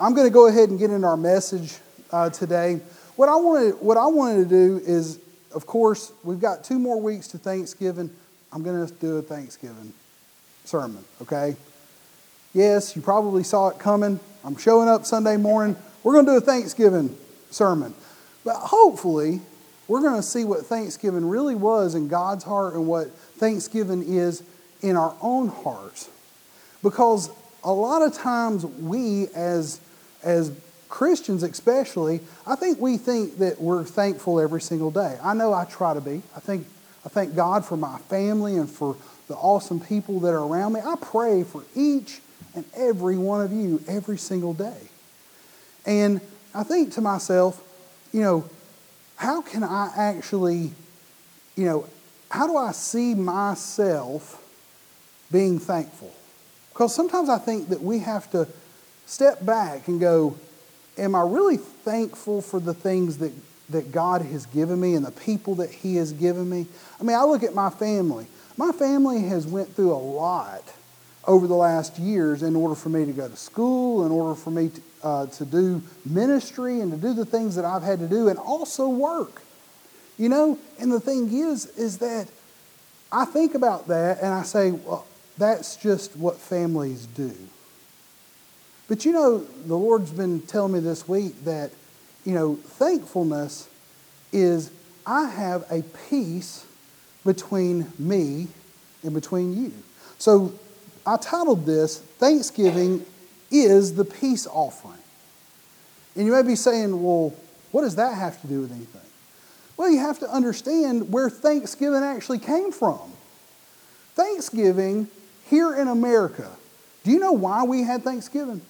I'm going to go ahead and get into our message uh, today. What I wanted, what I wanted to do is, of course, we've got two more weeks to Thanksgiving. I'm going to do a Thanksgiving sermon. Okay. Yes, you probably saw it coming. I'm showing up Sunday morning. We're going to do a Thanksgiving sermon. But hopefully, we're going to see what Thanksgiving really was in God's heart and what Thanksgiving is in our own hearts. Because a lot of times we, as, as Christians especially, I think we think that we're thankful every single day. I know I try to be. I think I thank God for my family and for the awesome people that are around me. I pray for each and every one of you every single day. And I think to myself, you know, how can I actually, you know, how do I see myself being thankful? Because sometimes I think that we have to step back and go, Am I really thankful for the things that, that God has given me and the people that He has given me? I mean, I look at my family. My family has went through a lot over the last years in order for me to go to school, in order for me to, uh, to do ministry and to do the things that I've had to do and also work. You know, and the thing is, is that I think about that and I say, well, that's just what families do. But you know, the Lord's been telling me this week that, you know, thankfulness is I have a peace between me and between you. So I titled this, Thanksgiving is the Peace Offering. And you may be saying, well, what does that have to do with anything? Well, you have to understand where Thanksgiving actually came from. Thanksgiving here in America, do you know why we had Thanksgiving?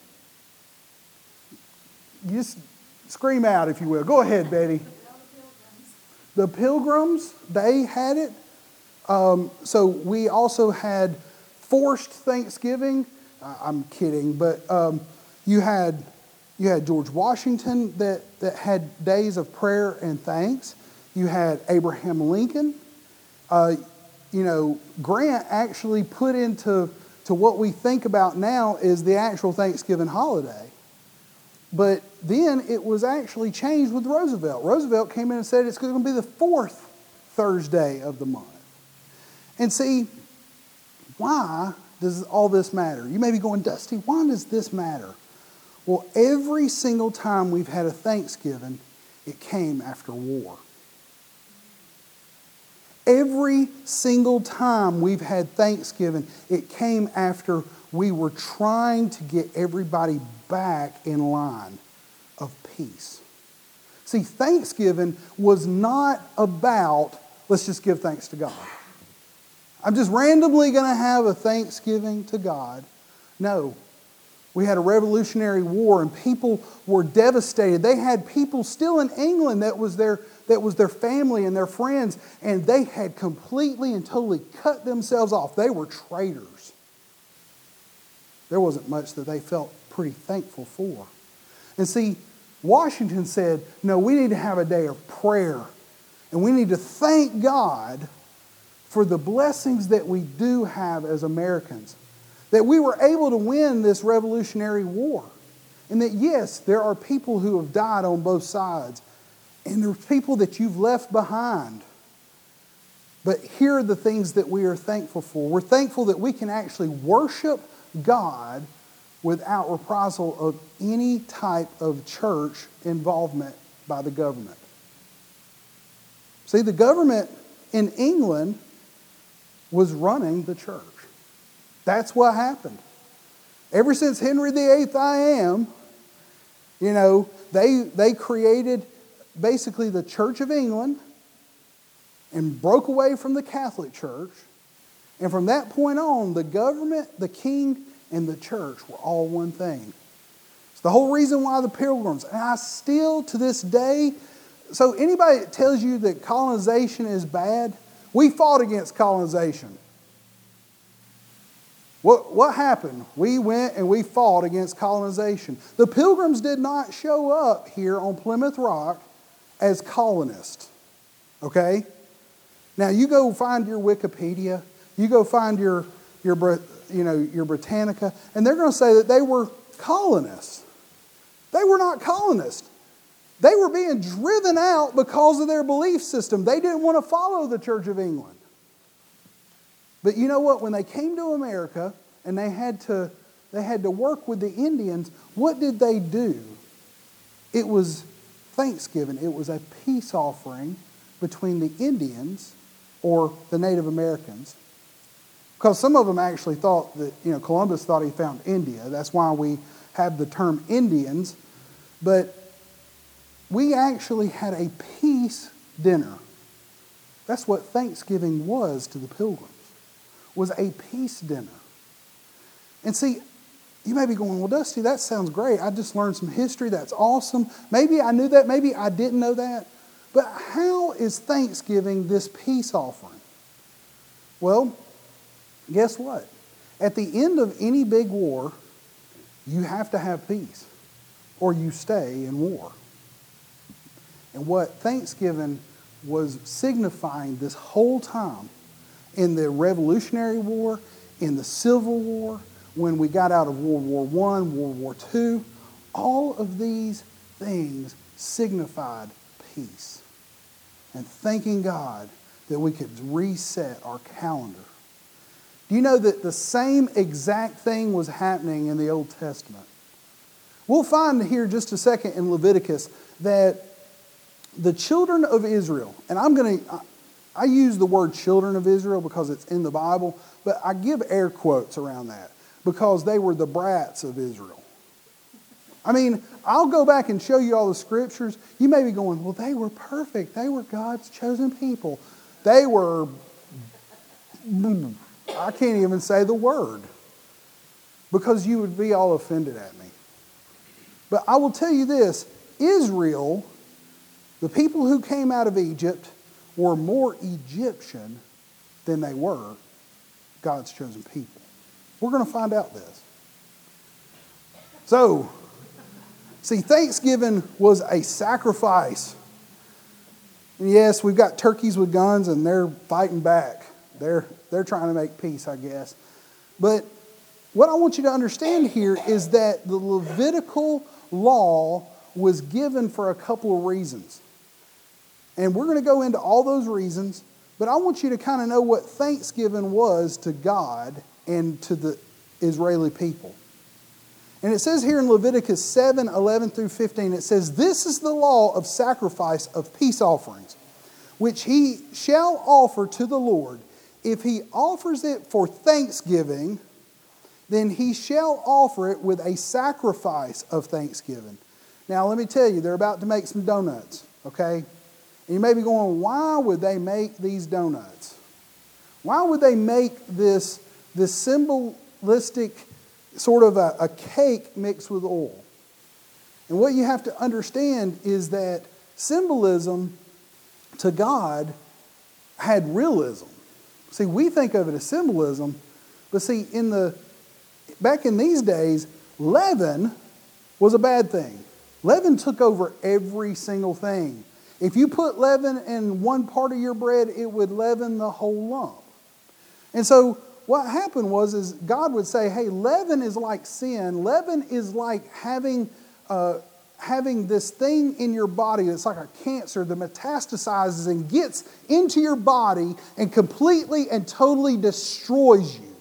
You just scream out, if you will. Go ahead, Betty. The pilgrims, they had it. Um, so we also had forced Thanksgiving. I'm kidding, but um, you had you had George Washington that, that had days of prayer and thanks. You had Abraham Lincoln. Uh, you know, Grant actually put into to what we think about now is the actual Thanksgiving holiday. But then it was actually changed with Roosevelt. Roosevelt came in and said it's going to be the fourth Thursday of the month. And see, why does all this matter? You may be going, Dusty, why does this matter? Well, every single time we've had a Thanksgiving, it came after war. Every single time we've had Thanksgiving, it came after we were trying to get everybody back in line of peace. See, Thanksgiving was not about, let's just give thanks to God. I'm just randomly going to have a thanksgiving to God. No. We had a revolutionary war and people were devastated. They had people still in England that was their, that was their family and their friends, and they had completely and totally cut themselves off. They were traitors. There wasn't much that they felt pretty thankful for. And see, Washington said, no, we need to have a day of prayer, and we need to thank God for the blessings that we do have as Americans. That we were able to win this Revolutionary War. And that, yes, there are people who have died on both sides, and there's people that you've left behind. But here are the things that we are thankful for. We're thankful that we can actually worship God without reprisal of any type of church involvement by the government. See, the government in England was running the church. That's what happened. Ever since Henry VIII, I am, you know, they, they created basically the Church of England and broke away from the Catholic Church. And from that point on, the government, the king, and the church were all one thing. It's the whole reason why the pilgrims, and I still to this day, so anybody that tells you that colonization is bad, we fought against colonization. What, what happened? We went and we fought against colonization. The pilgrims did not show up here on Plymouth Rock as colonists. Okay? Now you go find your Wikipedia, you go find your, your, you know, your Britannica, and they're going to say that they were colonists. They were not colonists. They were being driven out because of their belief system. They didn't want to follow the Church of England. But you know what? When they came to America and they had to, they had to work with the Indians, what did they do? It was Thanksgiving, it was a peace offering between the Indians or the Native Americans. Because some of them actually thought that, you know, Columbus thought he found India. That's why we have the term Indians. But we actually had a peace dinner. That's what Thanksgiving was to the pilgrims. Was a peace dinner. And see, you may be going, well, Dusty, that sounds great. I just learned some history. That's awesome. Maybe I knew that. Maybe I didn't know that. But how is Thanksgiving this peace offering? Well, guess what? At the end of any big war, you have to have peace or you stay in war. And what Thanksgiving was signifying this whole time in the Revolutionary War, in the Civil War, when we got out of World War I, World War II, all of these things signified peace. And thanking God that we could reset our calendar. Do you know that the same exact thing was happening in the Old Testament? We'll find here just a second in Leviticus that the children of Israel, and I'm going to, I use the word children of Israel because it's in the Bible, but I give air quotes around that because they were the brats of Israel. I mean, I'll go back and show you all the scriptures. You may be going, well, they were perfect. They were God's chosen people. They were, I can't even say the word because you would be all offended at me. But I will tell you this Israel the people who came out of Egypt were more Egyptian than they were God's chosen people. We're going to find out this. So, see, Thanksgiving was a sacrifice. And yes, we've got turkeys with guns and they're fighting back. They're, they're trying to make peace, I guess. But what I want you to understand here is that the Levitical law was given for a couple of reasons. And we're going to go into all those reasons, but I want you to kind of know what thanksgiving was to God and to the Israeli people. And it says here in Leviticus 7 11 through 15, it says, This is the law of sacrifice of peace offerings, which he shall offer to the Lord. If he offers it for thanksgiving, then he shall offer it with a sacrifice of thanksgiving. Now, let me tell you, they're about to make some donuts, okay? And you may be going, why would they make these donuts? Why would they make this, this symbolistic sort of a, a cake mixed with oil? And what you have to understand is that symbolism to God had realism. See, we think of it as symbolism, but see, in the back in these days, leaven was a bad thing. Leaven took over every single thing. If you put leaven in one part of your bread, it would leaven the whole lump. And so what happened was is God would say, hey, leaven is like sin. Leaven is like having, uh, having this thing in your body that's like a cancer that metastasizes and gets into your body and completely and totally destroys you.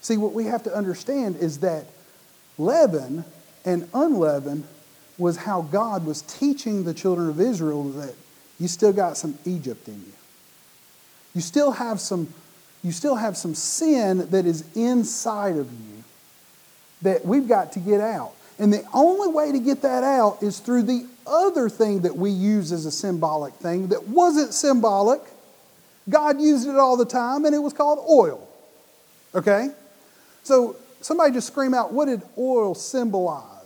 See, what we have to understand is that leaven and unleavened was how God was teaching the children of Israel that you still got some Egypt in you. You still have some, you still have some sin that is inside of you that we've got to get out. And the only way to get that out is through the other thing that we use as a symbolic thing that wasn't symbolic. God used it all the time, and it was called oil. Okay? So somebody just scream out, what did oil symbolize?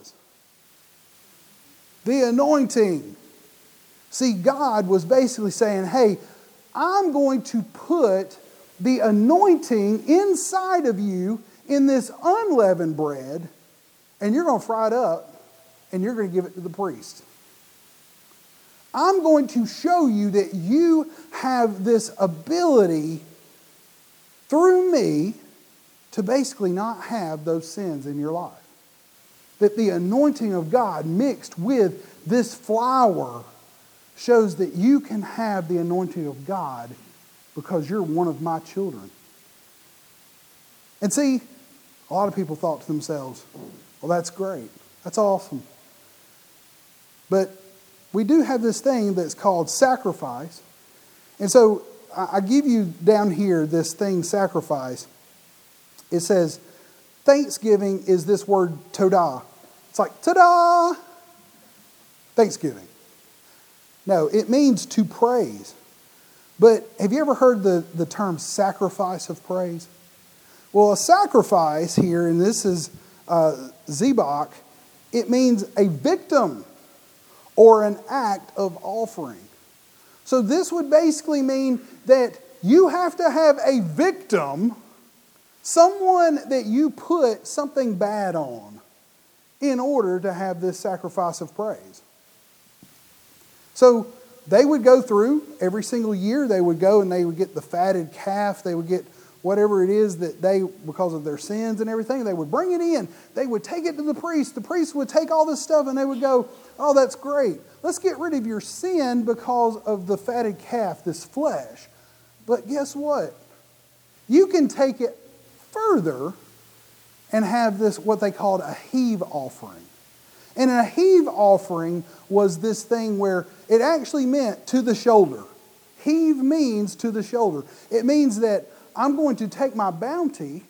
the anointing. See, God was basically saying, hey, I'm going to put the anointing inside of you in this unleavened bread, and you're going to fry it up and you're going to give it to the priest. I'm going to show you that you have this ability through me to basically not have those sins in your life. that the anointing of God mixed with this flour shows that you can have the anointing of God because you're one of my children. And see, a lot of people thought to themselves, well, that's great. That's awesome. But we do have this thing that's called sacrifice. And so I give you down here this thing, sacrifice. It says, Thanksgiving is this word todah. It's like, ta da! Thanksgiving. No, it means to praise. But have you ever heard the, the term sacrifice of praise? Well, a sacrifice here, and this is uh, Zebach, it means a victim or an act of offering. So this would basically mean that you have to have a victim, someone that you put something bad on, in order to have this sacrifice of praise. So they would go through every single year, they would go and they would get the fatted calf, they would get whatever it is that they, because of their sins and everything, they would bring it in. They would take it to the priest. The priest would take all this stuff and they would go, Oh, that's great. Let's get rid of your sin because of the fatted calf, this flesh. But guess what? You can take it further and have this, what they called a heave offering. And a heave offering was this thing where it actually meant to the shoulder. Heave means to the shoulder. It means that I'm going to take my bounty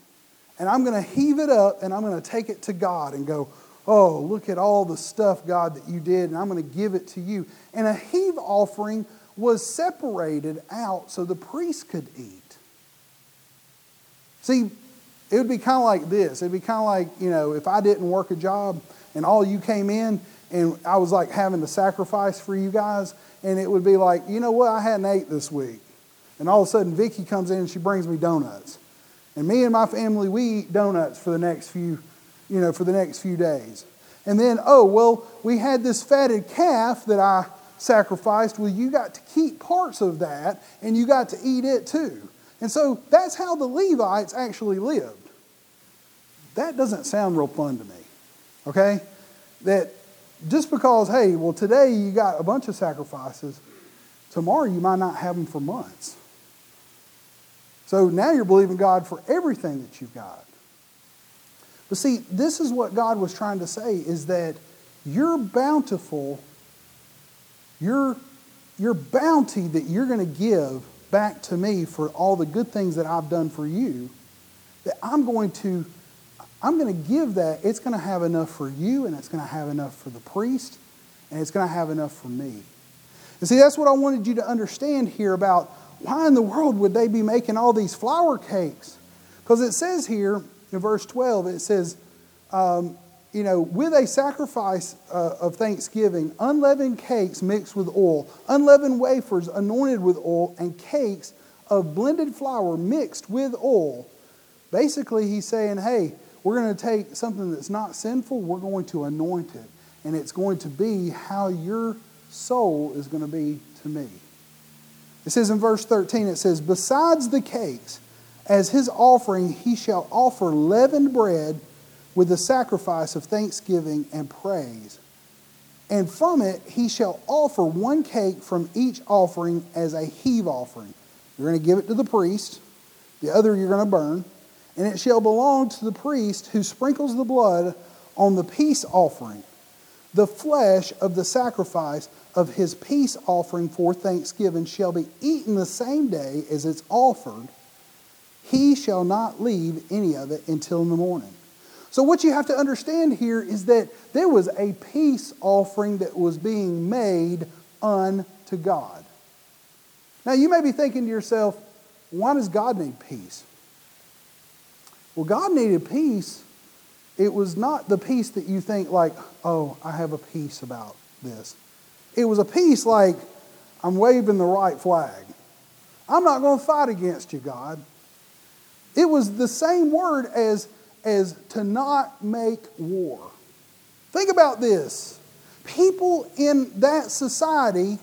and I'm going to heave it up and I'm going to take it to God and go, oh, look at all the stuff, God, that you did, and I'm going to give it to you. And a heave offering was separated out so the priest could eat. See, it would be kind of like this. It'd be kind of like, you know, if I didn't work a job and all you came in and I was like having to sacrifice for you guys, and it would be like, you know what, I hadn't ate this week. And all of a sudden, Vicky comes in and she brings me donuts. And me and my family, we eat donuts for the next few you know, for the next few days. And then, oh, well, we had this fatted calf that I sacrificed. Well, you got to keep parts of that and you got to eat it too. And so that's how the Levites actually lived. That doesn't sound real fun to me, okay? That just because, hey, well, today you got a bunch of sacrifices, tomorrow you might not have them for months. So now you're believing God for everything that you've got. But see, this is what God was trying to say is that you're bountiful, your, your bounty that you're going to give back to me for all the good things that I've done for you, that I'm going to I'm going to give that. It's going to have enough for you, and it's going to have enough for the priest, and it's going to have enough for me. And see, that's what I wanted you to understand here about why in the world would they be making all these flour cakes? Because it says here in verse 12, it says, um, you know, with a sacrifice uh, of thanksgiving, unleavened cakes mixed with oil, unleavened wafers anointed with oil, and cakes of blended flour mixed with oil. Basically, he's saying, hey, we're going to take something that's not sinful, we're going to anoint it. And it's going to be how your soul is going to be to me. It says in verse 13, it says, Besides the cakes, as his offering, he shall offer leavened bread with the sacrifice of thanksgiving and praise. And from it he shall offer one cake from each offering as a heave offering. You're going to give it to the priest, the other you're going to burn, and it shall belong to the priest who sprinkles the blood on the peace offering. The flesh of the sacrifice of his peace offering for thanksgiving shall be eaten the same day as it's offered he shall not leave any of it until in the morning. So, what you have to understand here is that there was a peace offering that was being made unto God. Now, you may be thinking to yourself, why does God need peace? Well, God needed peace. It was not the peace that you think, like, oh, I have a peace about this. It was a peace like, I'm waving the right flag. I'm not going to fight against you, God. It was the same word as, as to not make war. Think about this. People in that society,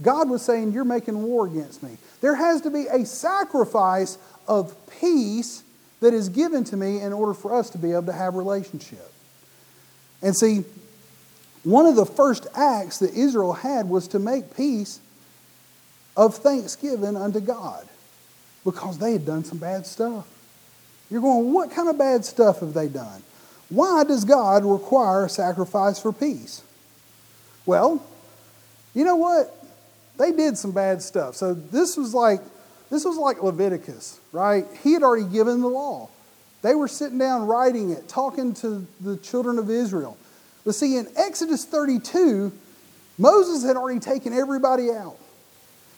God was saying, You're making war against me. There has to be a sacrifice of peace that is given to me in order for us to be able to have relationship. And see, one of the first acts that Israel had was to make peace of thanksgiving unto God because they had done some bad stuff. You're going, what kind of bad stuff have they done? Why does God require sacrifice for peace? Well, you know what? They did some bad stuff. So this was like this was like Leviticus, right? He had already given the law. They were sitting down writing it, talking to the children of Israel. But see, in Exodus 32, Moses had already taken everybody out.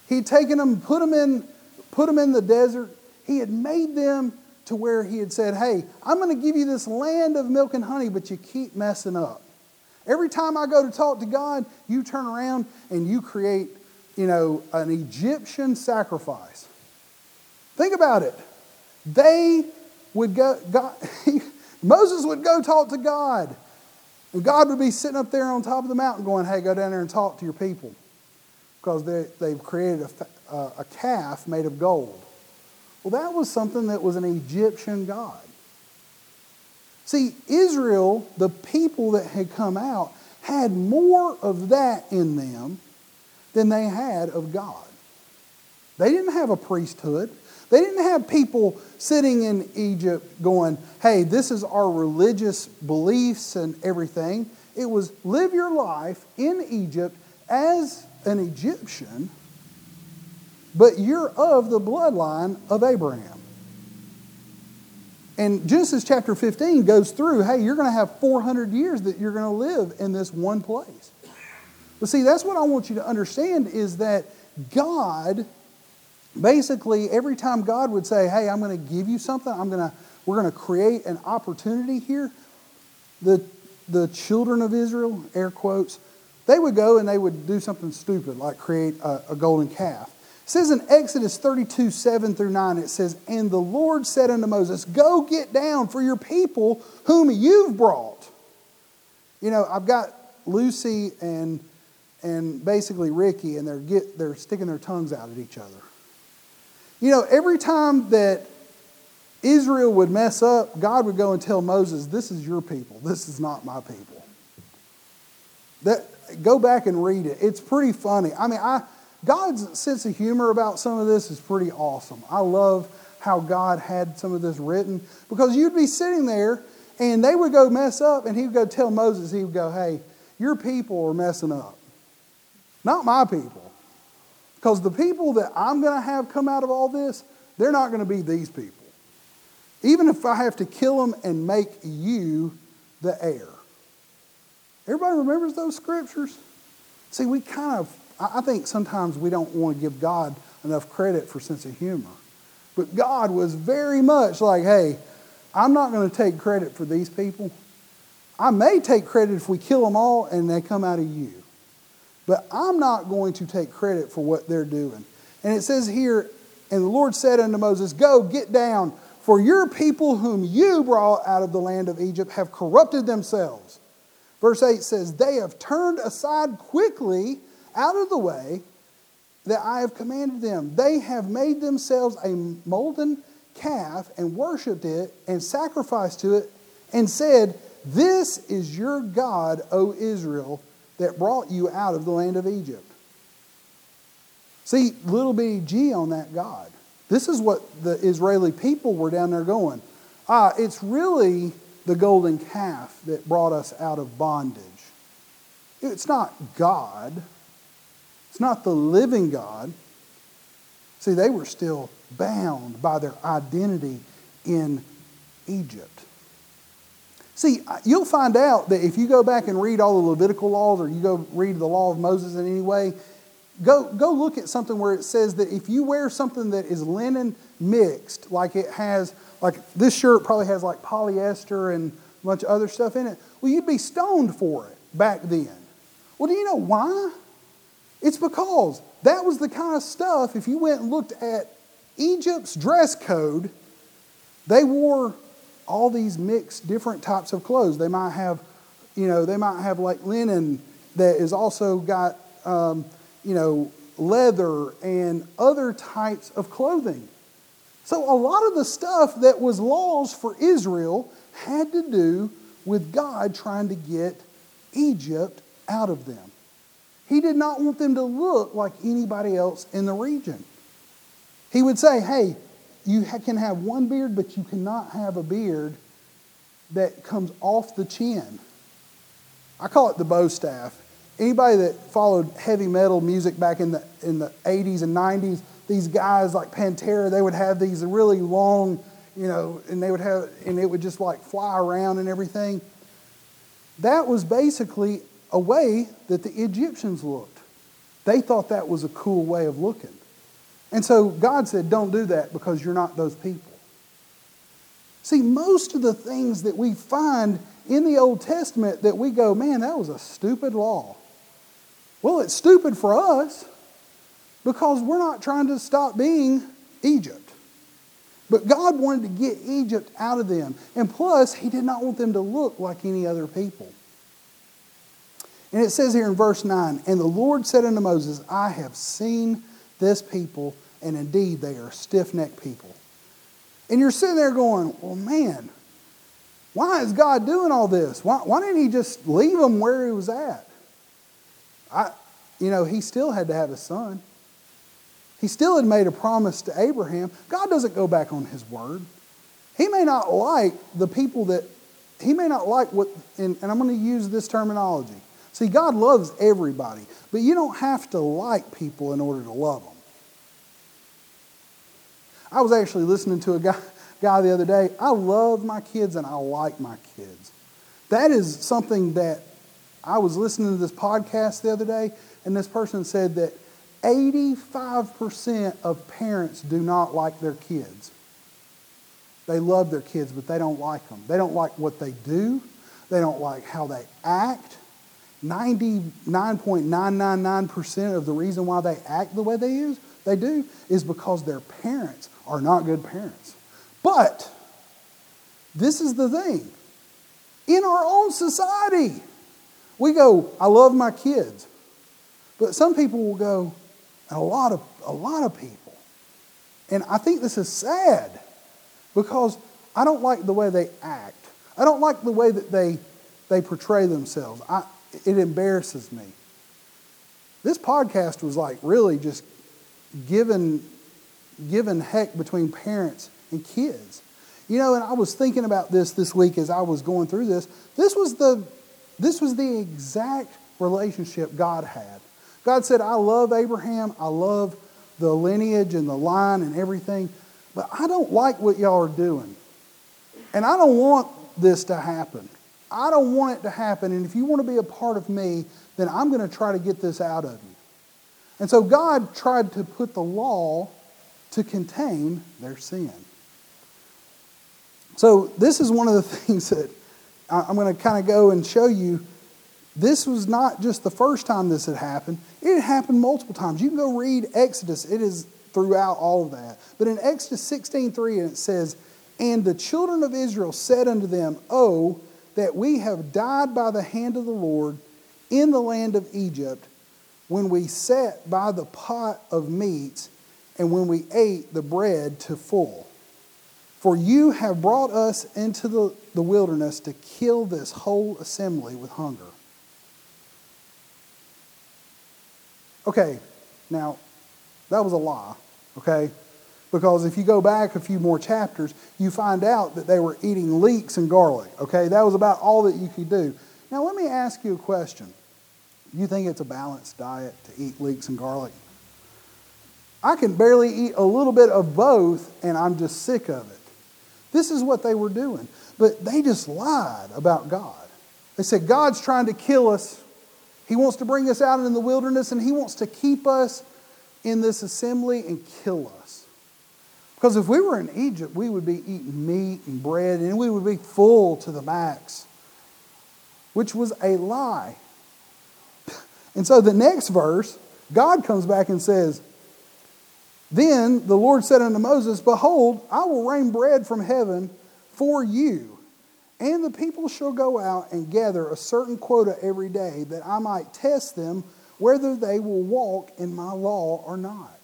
He'd taken them, put them in, put them in the desert. He had made them to where he had said, Hey, I'm going to give you this land of milk and honey, but you keep messing up. Every time I go to talk to God, you turn around and you create, you know, an Egyptian sacrifice. Think about it. They would go, God, Moses would go talk to God. And God would be sitting up there on top of the mountain going, hey, go down there and talk to your people. Because they, they've created a, uh, a calf made of gold. Well, that was something that was an Egyptian God. See, Israel, the people that had come out, had more of that in them than they had of God. They didn't have a priesthood. They didn't have people sitting in Egypt going, hey, this is our religious beliefs and everything. It was live your life in Egypt as an Egyptian, but you're of the bloodline of Abraham. And Genesis chapter 15 goes through hey, you're going to have 400 years that you're going to live in this one place. But see, that's what I want you to understand is that God basically every time God would say, "Hey, I'm going to give you something. I'm going to we're going to create an opportunity here." The the children of Israel, air quotes, they would go and they would do something stupid like create a, a golden calf. It says in Exodus 32, 7 through 9, it says, And the Lord said unto Moses, Go get down for your people whom you've brought. You know, I've got Lucy and and basically Ricky, and they're get they're sticking their tongues out at each other. You know, every time that Israel would mess up, God would go and tell Moses, This is your people. This is not my people. That, go back and read it. It's pretty funny. I mean, I, God's sense of humor about some of this is pretty awesome. I love how God had some of this written because you'd be sitting there and they would go mess up and he would go tell Moses, he would go, Hey, your people are messing up. Not my people. Because the people that I'm going to have come out of all this, they're not going to be these people. Even if I have to kill them and make you the heir. Everybody remembers those scriptures? See, we kind of, I think sometimes we don't want to give God enough credit for sense of humor. But God was very much like, hey, I'm not going to take credit for these people. I may take credit if we kill them all and they come out of you. But I'm not going to take credit for what they're doing. And it says here, and the Lord said unto Moses, Go, get down, for your people whom you brought out of the land of Egypt have corrupted themselves. Verse 8 says, They have turned aside quickly out of the way that I have commanded them. They have made themselves a molten calf and worshiped it and sacrificed to it and said, This is your God, O Israel that brought you out of the land of Egypt. See, little bitty g on that God. This is what the Israeli people were down there going. Ah, it's really the golden calf that brought us out of bondage. It's not God. It's not the living God. See, they were still bound by their identity in Egypt. See, you'll find out that if you go back and read all the Levitical laws or you go read the law of Moses in any way, go, go look at something where it says that if you wear something that is linen mixed, like it has, like this shirt probably has like polyester and a bunch of other stuff in it, well, you'd be stoned for it back then. Well, do you know why? It's because that was the kind of stuff, if you went and looked at Egypt's dress code, they wore all these mixed different types of clothes. They might have, you know, they might have like linen that is also got, um, you know, leather and other types of clothing. So a lot of the stuff that was laws for Israel had to do with God trying to get Egypt out of them. He did not want them to look like anybody else in the region. He would say, hey, you can have one beard, but you cannot have a beard that comes off the chin. I call it the bow staff. Anybody that followed heavy metal music back in the, in the 80s and 90s, these guys like Pantera, they would have these really long, you know, and they would have, and it would just like fly around and everything. That was basically a way that the Egyptians looked. They thought that was a cool way of looking. And so God said, Don't do that because you're not those people. See, most of the things that we find in the Old Testament that we go, man, that was a stupid law. Well, it's stupid for us because we're not trying to stop being Egypt. But God wanted to get Egypt out of them. And plus, He did not want them to look like any other people. And it says here in verse 9, And the Lord said unto Moses, I have seen this people, and indeed they are stiff necked people. And you're sitting there going, Well, man, why is God doing all this? Why, why didn't He just leave them where He was at? I, you know, He still had to have a son. He still had made a promise to Abraham. God doesn't go back on His word. He may not like the people that, He may not like what, and, and I'm going to use this terminology. See, God loves everybody, but you don't have to like people in order to love them. I was actually listening to a guy, guy the other day. I love my kids and I like my kids. That is something that I was listening to this podcast the other day, and this person said that 85% of parents do not like their kids. They love their kids, but they don't like them. They don't like what they do. They don't like how they act. 99.999% of the reason why they act the way they, is, they do is because their parents are not good parents. But this is the thing. In our own society, we go, I love my kids. But some people will go, and a lot of a lot of people. And I think this is sad because I don't like the way they act. I don't like the way that they they portray themselves. I, it embarrasses me. This podcast was like really just giving giving heck between parents and kids. You know, and I was thinking about this this week as I was going through this. This was the this was the exact relationship God had. God said, I love Abraham, I love the lineage and the line and everything, but I don't like what y'all are doing. And I don't want this to happen. I don't want it to happen. And if you want to be a part of me, then I'm going to try to get this out of you. And so God tried to put the law to contain their sin. So this is one of the things that I'm going to kind of go and show you. This was not just the first time this had happened. It happened multiple times. You can go read Exodus. It is throughout all of that. But in Exodus 16:3, and it says, And the children of Israel said unto them, Oh, that we have died by the hand of the Lord in the land of Egypt, when we sat by the pot of meats, and when we ate the bread to full. For you have brought us into the, the wilderness to kill this whole assembly with hunger. Okay, now, that was a lie, okay? Because if you go back a few more chapters, you find out that they were eating leeks and garlic. Okay, that was about all that you could do. Now, let me ask you a question. You think it's a balanced diet to eat leeks and garlic? I can barely eat a little bit of both, and I'm just sick of it. This is what they were doing. But they just lied about God. They said, God's trying to kill us. He wants to bring us out in the wilderness, and He wants to keep us in this assembly and kill us. Because if we were in Egypt, we would be eating meat and bread and we would be full to the max, which was a lie. And so the next verse, God comes back and says, Then the Lord said unto Moses, Behold, I will rain bread from heaven for you, and the people shall go out and gather a certain quota every day, that I might test them whether they will walk in my law or not.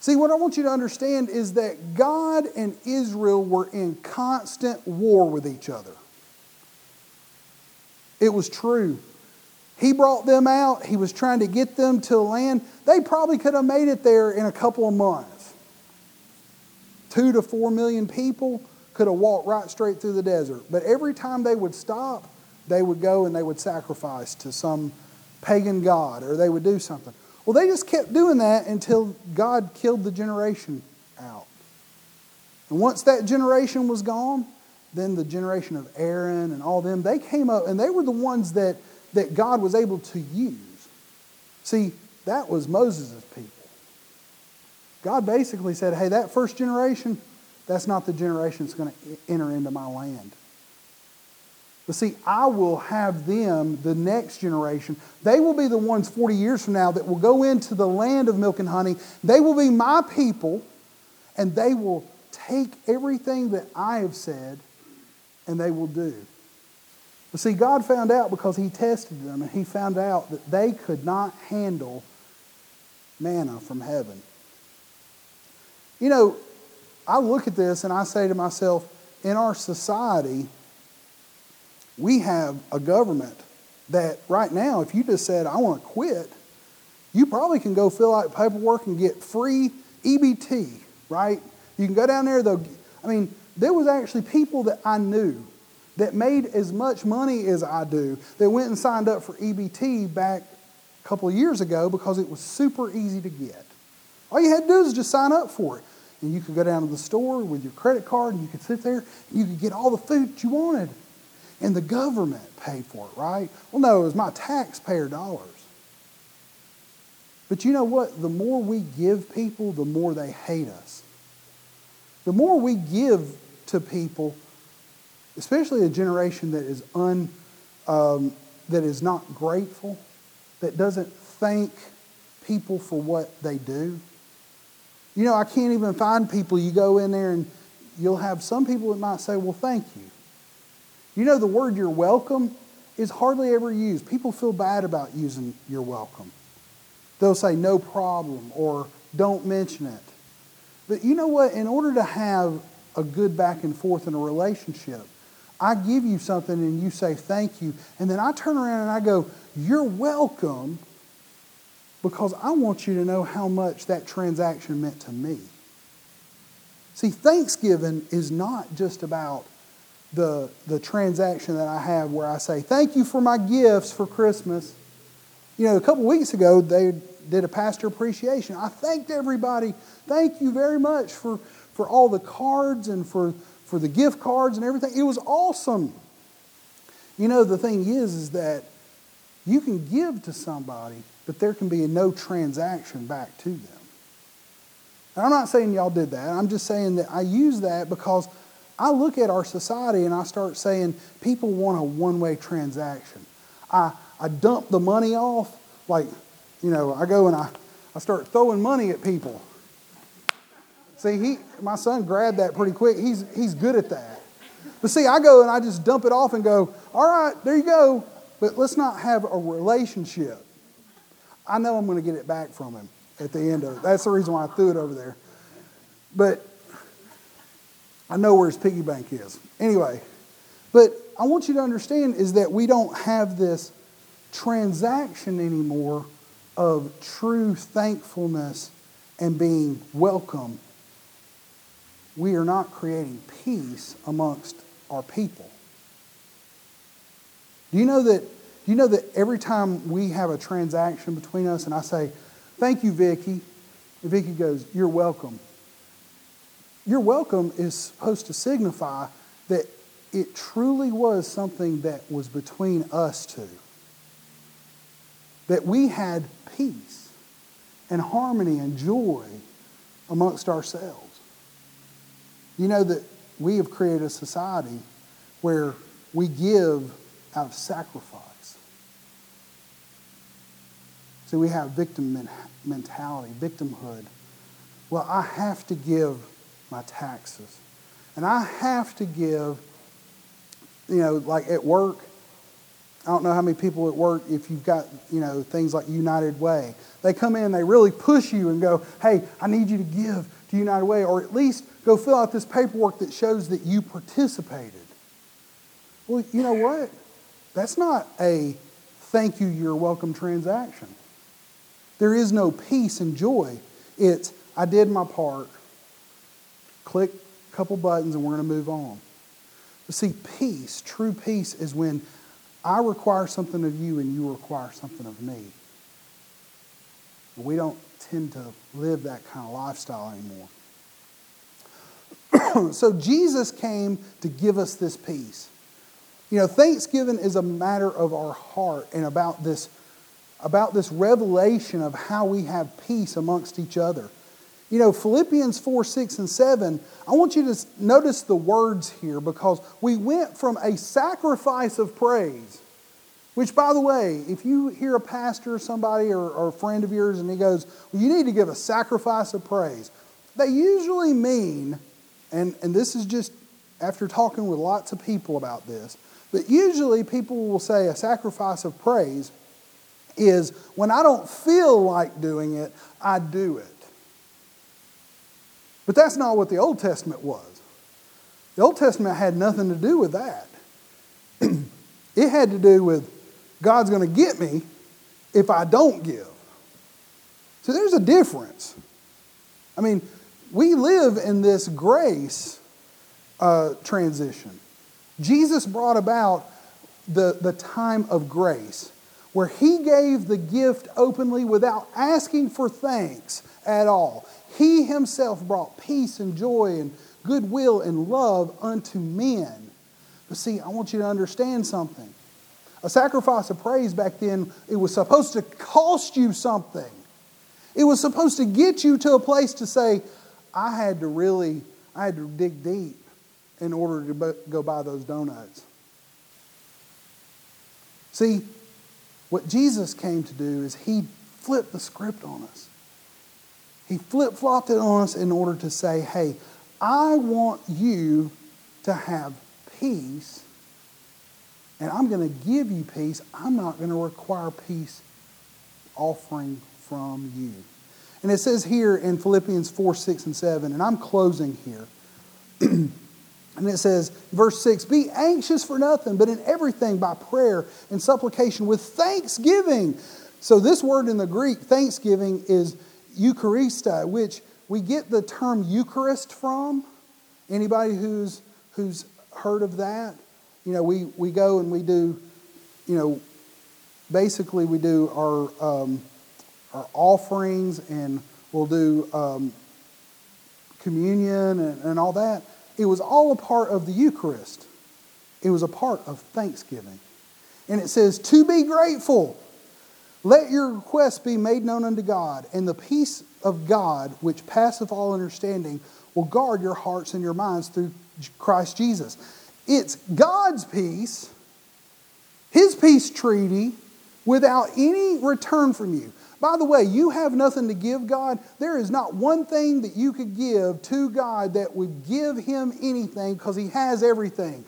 See, what I want you to understand is that God and Israel were in constant war with each other. It was true. He brought them out. He was trying to get them to land. They probably could have made it there in a couple of months. Two to four million people could have walked right straight through the desert. But every time they would stop, they would go and they would sacrifice to some pagan god or they would do something. Well, they just kept doing that until God killed the generation out. And once that generation was gone, then the generation of Aaron and all them, they came up and they were the ones that, that God was able to use. See, that was Moses' people. God basically said, hey, that first generation, that's not the generation that's going to enter into my land. But see, I will have them, the next generation, they will be the ones 40 years from now that will go into the land of milk and honey. They will be my people, and they will take everything that I have said and they will do. But see, God found out because He tested them, and He found out that they could not handle manna from heaven. You know, I look at this and I say to myself, in our society, we have a government that right now, if you just said, I want to quit, you probably can go fill out paperwork and get free EBT, right? You can go down there, though. I mean, there was actually people that I knew that made as much money as I do that went and signed up for EBT back a couple of years ago because it was super easy to get. All you had to do is just sign up for it. And you could go down to the store with your credit card and you could sit there and you could get all the food that you wanted. And the government paid for it, right? Well, no, it was my taxpayer dollars. But you know what? The more we give people, the more they hate us. The more we give to people, especially a generation that is un, um, that is not grateful, that doesn't thank people for what they do. You know, I can't even find people. You go in there and you'll have some people that might say, "Well, thank you." You know, the word "you're welcome" is hardly ever used. People feel bad about using "you're welcome." They'll say "no problem" or "don't mention it." But you know what? In order to have a good back and forth in a relationship, I give you something and you say thank you, and then I turn around and I go, You're welcome, because I want you to know how much that transaction meant to me. See, Thanksgiving is not just about the, the transaction that I have where I say, Thank you for my gifts for Christmas. You know, a couple weeks ago, they did a pastor appreciation. I thanked everybody. Thank you very much for, for all the cards and for, for the gift cards and everything. It was awesome. You know, the thing is, is that you can give to somebody, but there can be no transaction back to them. And I'm not saying y'all did that. I'm just saying that I use that because I look at our society and I start saying people want a one way transaction. I, I dump the money off, like, you know, I go and I, I start throwing money at people. See, he, my son grabbed that pretty quick. He's, he's good at that. But see, I go and I just dump it off and go, all right, there you go. But let's not have a relationship. I know I'm going to get it back from him at the end of it. That's the reason why I threw it over there. But I know where his piggy bank is. Anyway, but I want you to understand is that we don't have this transaction anymore of true thankfulness and being welcome, we are not creating peace amongst our people. Do you know that? Do you know that every time we have a transaction between us, and I say, "Thank you, Vicky," and Vicky goes, "You're welcome." Your welcome is supposed to signify that it truly was something that was between us two that we had peace and harmony and joy amongst ourselves. You know that we have created a society where we give out of sacrifice. So we have victim mentality, victimhood. Well, I have to give my taxes. And I have to give, you know, like at work, I don't know how many people at work, if you've got, you know, things like United Way, they come in, they really push you and go, hey, I need you to give to United Way, or at least go fill out this paperwork that shows that you participated. Well, you know what? That's not a thank you, you're welcome transaction. There is no peace and joy. It's, I did my part, click a couple buttons, and we're going to move on. But see, peace, true peace, is when I require something of you and you require something of me. We don't tend to live that kind of lifestyle anymore. so Jesus came to give us this peace. You know, Thanksgiving is a matter of our heart and about this, about this revelation of how we have peace amongst each other. You know, Philippians 4, 6, and 7, I want you to notice the words here because we went from a sacrifice of praise, which, by the way, if you hear a pastor or somebody or, or a friend of yours and he goes, Well, you need to give a sacrifice of praise, they usually mean, and, and this is just after talking with lots of people about this, but usually people will say a sacrifice of praise is when I don't feel like doing it, I do it. But that's not what the Old Testament was. The Old Testament had nothing to do with that. it had to do with God's going to get me if I don't give. So there's a difference. I mean, we live in this grace uh, transition. Jesus brought about the, the time of grace where he gave the gift openly without asking for thanks at all. He himself brought peace and joy and goodwill and love unto men. But see, I want you to understand something. A sacrifice of praise back then, it was supposed to cost you something. It was supposed to get you to a place to say, I had to really, I had to dig deep in order to go buy those donuts. See, what Jesus came to do is he flipped the script on us. He flip flopped it on us in order to say, hey, I want you to have peace, and I'm going to give you peace. I'm not going to require peace offering from you. And it says here in Philippians 4, 6, and 7, and I'm closing here. and it says, verse 6 Be anxious for nothing, but in everything by prayer and supplication with thanksgiving. So, this word in the Greek, thanksgiving, is Eucharista, which we get the term Eucharist from. Anybody who's, who's heard of that? You know, we, we go and we do, you know, basically we do our, um, our offerings and we'll do um, communion and, and all that. It was all a part of the Eucharist. It was a part of Thanksgiving. And it says, to be grateful. Let your requests be made known unto God, and the peace of God, which passeth all understanding, will guard your hearts and your minds through Christ Jesus. It's God's peace, His peace treaty, without any return from you. By the way, you have nothing to give God. There is not one thing that you could give to God that would give Him anything because He has everything.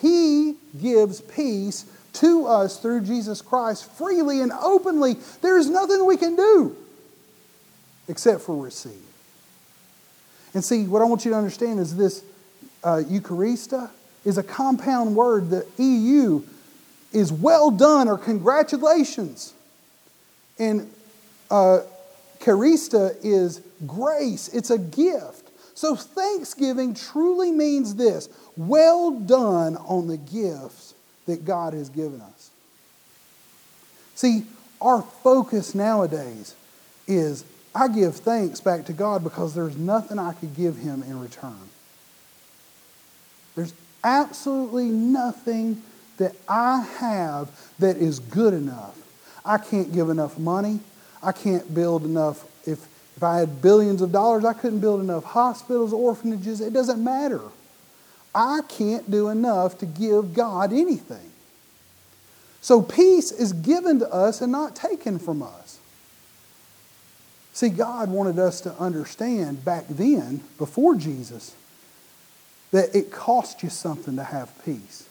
He gives peace to us through Jesus Christ freely and openly. There is nothing we can do except for receive. And see, what I want you to understand is this uh, Eucharista is a compound word. The EU is well done or congratulations. And uh, Charista is grace, it's a gift. So thanksgiving truly means this well done on the gifts that God has given us. See, our focus nowadays is I give thanks back to God because there's nothing I could give Him in return. There's absolutely nothing that I have that is good enough. I can't give enough money. I can't build enough. If, if I had billions of dollars, I couldn't build enough hospitals, orphanages. It doesn't matter. I can't do enough to give God anything. So peace is given to us and not taken from us. See, God wanted us to understand back then, before Jesus, that it cost you something to have peace.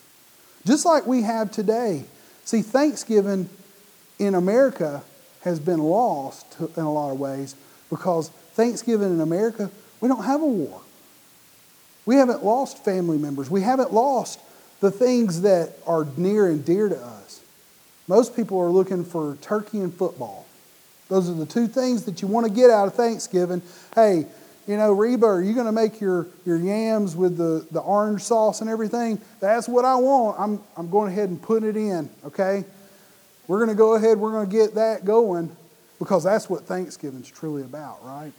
Just like we have today. See, Thanksgiving in America has been lost in a lot of ways because Thanksgiving in America, we don't have a war. We haven't lost family members. We haven't lost the things that are near and dear to us. Most people are looking for turkey and football. Those are the two things that you want to get out of Thanksgiving. Hey, you know, Reba, are you going to make your, your yams with the, the orange sauce and everything? That's what I want. I'm, I'm going ahead and putting it in, okay? We're going to go ahead, we're going to get that going because that's what Thanksgiving's truly about, right?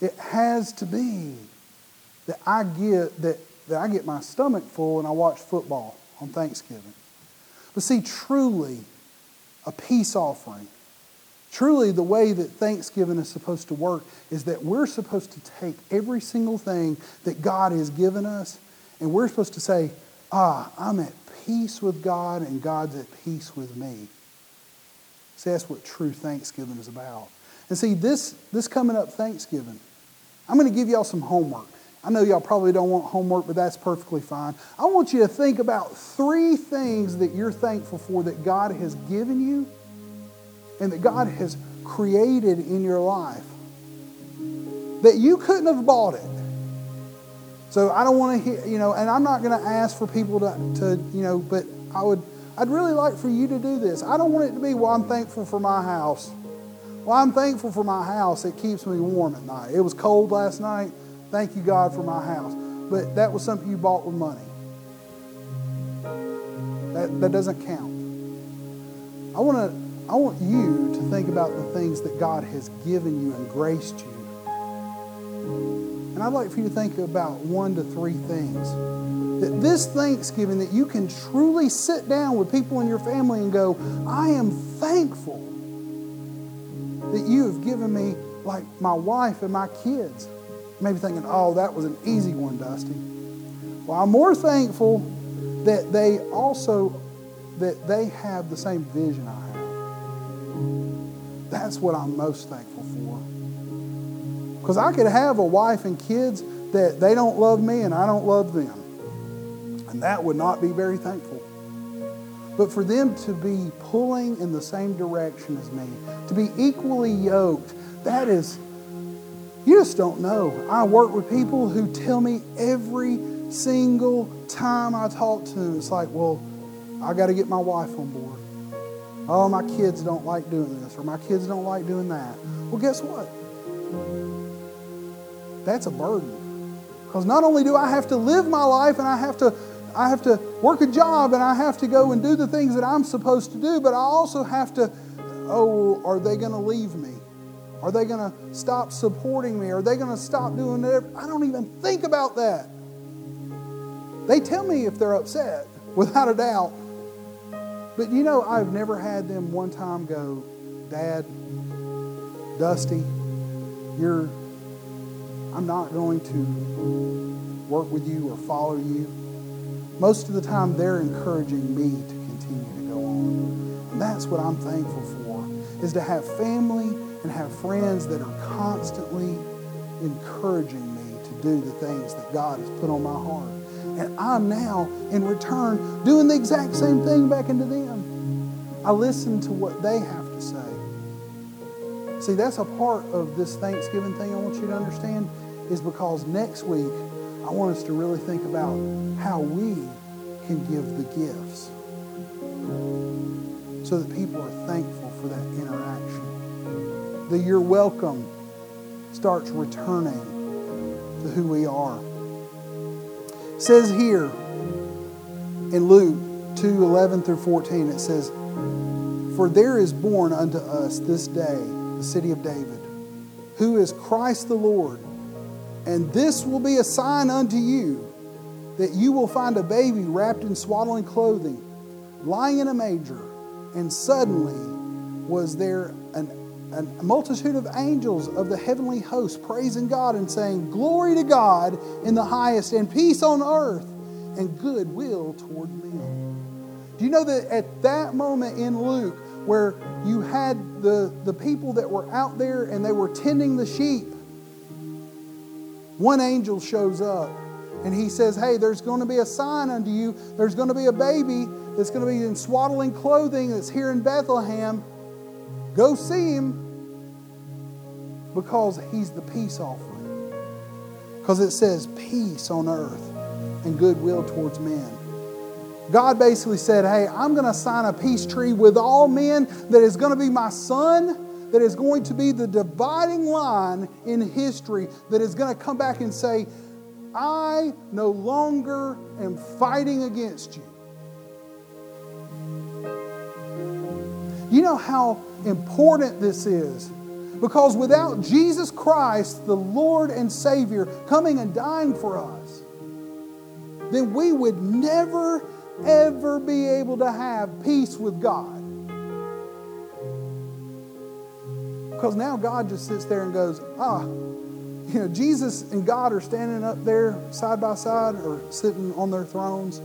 It has to be that I get that, that I get my stomach full and I watch football on Thanksgiving. But see, truly, a peace offering Truly, the way that Thanksgiving is supposed to work is that we're supposed to take every single thing that God has given us and we're supposed to say, Ah, I'm at peace with God and God's at peace with me. See, that's what true Thanksgiving is about. And see, this, this coming up Thanksgiving, I'm going to give y'all some homework. I know y'all probably don't want homework, but that's perfectly fine. I want you to think about three things that you're thankful for that God has given you and that God has created in your life that you couldn't have bought it. So I don't want to hear, you know, and I'm not going to ask for people to, to, you know, but I would, I'd really like for you to do this. I don't want it to be, well, I'm thankful for my house. Well, I'm thankful for my house. It keeps me warm at night. It was cold last night. Thank you, God, for my house. But that was something you bought with money. That, that doesn't count. I want to I want you to think about the things that God has given you and graced you. And I'd like for you to think about one to three things. That this Thanksgiving, that you can truly sit down with people in your family and go, I am thankful that you have given me, like my wife and my kids. Maybe thinking, oh, that was an easy one, Dusty. Well, I'm more thankful that they also that they have the same vision I have. That's what I'm most thankful for. Because I could have a wife and kids that they don't love me and I don't love them. And that would not be very thankful. But for them to be pulling in the same direction as me, to be equally yoked, that is, you just don't know. I work with people who tell me every single time I talk to them, it's like, well, I got to get my wife on board. Oh, my kids don't like doing this, or my kids don't like doing that. Well, guess what? That's a burden. Because not only do I have to live my life and I have to I have to work a job and I have to go and do the things that I'm supposed to do, but I also have to, oh, are they going to leave me? Are they going to stop supporting me? Are they going to stop doing it? I don't even think about that. They tell me if they're upset, without a doubt. But you know, I've never had them one time go, Dad, Dusty, you're, I'm not going to work with you or follow you. Most of the time, they're encouraging me to continue to go on. And that's what I'm thankful for, is to have family and have friends that are constantly encouraging me to do the things that God has put on my heart. And I'm now, in return, doing the exact same thing back into them. I listen to what they have to say. See, that's a part of this Thanksgiving thing I want you to understand, is because next week, I want us to really think about how we can give the gifts so that people are thankful for that interaction. The you're welcome starts returning to who we are says here in Luke 2 11 through 14, it says, For there is born unto us this day the city of David, who is Christ the Lord. And this will be a sign unto you that you will find a baby wrapped in swaddling clothing, lying in a manger. And suddenly was there an a multitude of angels of the heavenly host praising God and saying, Glory to God in the highest, and peace on earth, and goodwill toward men. Do you know that at that moment in Luke, where you had the, the people that were out there and they were tending the sheep, one angel shows up and he says, Hey, there's going to be a sign unto you. There's going to be a baby that's going to be in swaddling clothing that's here in Bethlehem. Go see him because he's the peace offering. Because it says peace on earth and goodwill towards men. God basically said, Hey, I'm going to sign a peace treaty with all men that is going to be my son, that is going to be the dividing line in history, that is going to come back and say, I no longer am fighting against you. You know how important this is? Because without Jesus Christ, the Lord and Savior, coming and dying for us, then we would never ever be able to have peace with God. Because now God just sits there and goes, ah, you know, Jesus and God are standing up there side by side or sitting on their thrones.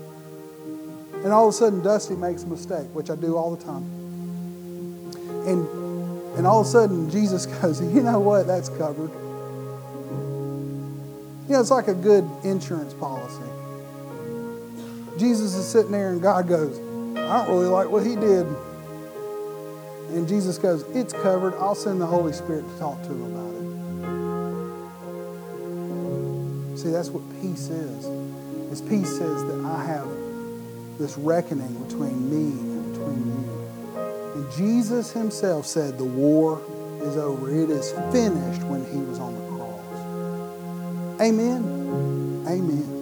And all of a sudden, Dusty makes a mistake, which I do all the time. And, and all of a sudden, Jesus goes, You know what? That's covered. You know, it's like a good insurance policy. Jesus is sitting there and God goes, I don't really like what he did. And Jesus goes, It's covered. I'll send the Holy Spirit to talk to him about it. See, that's what peace is. Is peace says that I have this reckoning between me and between you. And Jesus himself said the war is over. It is finished when he was on the cross. Amen. Amen.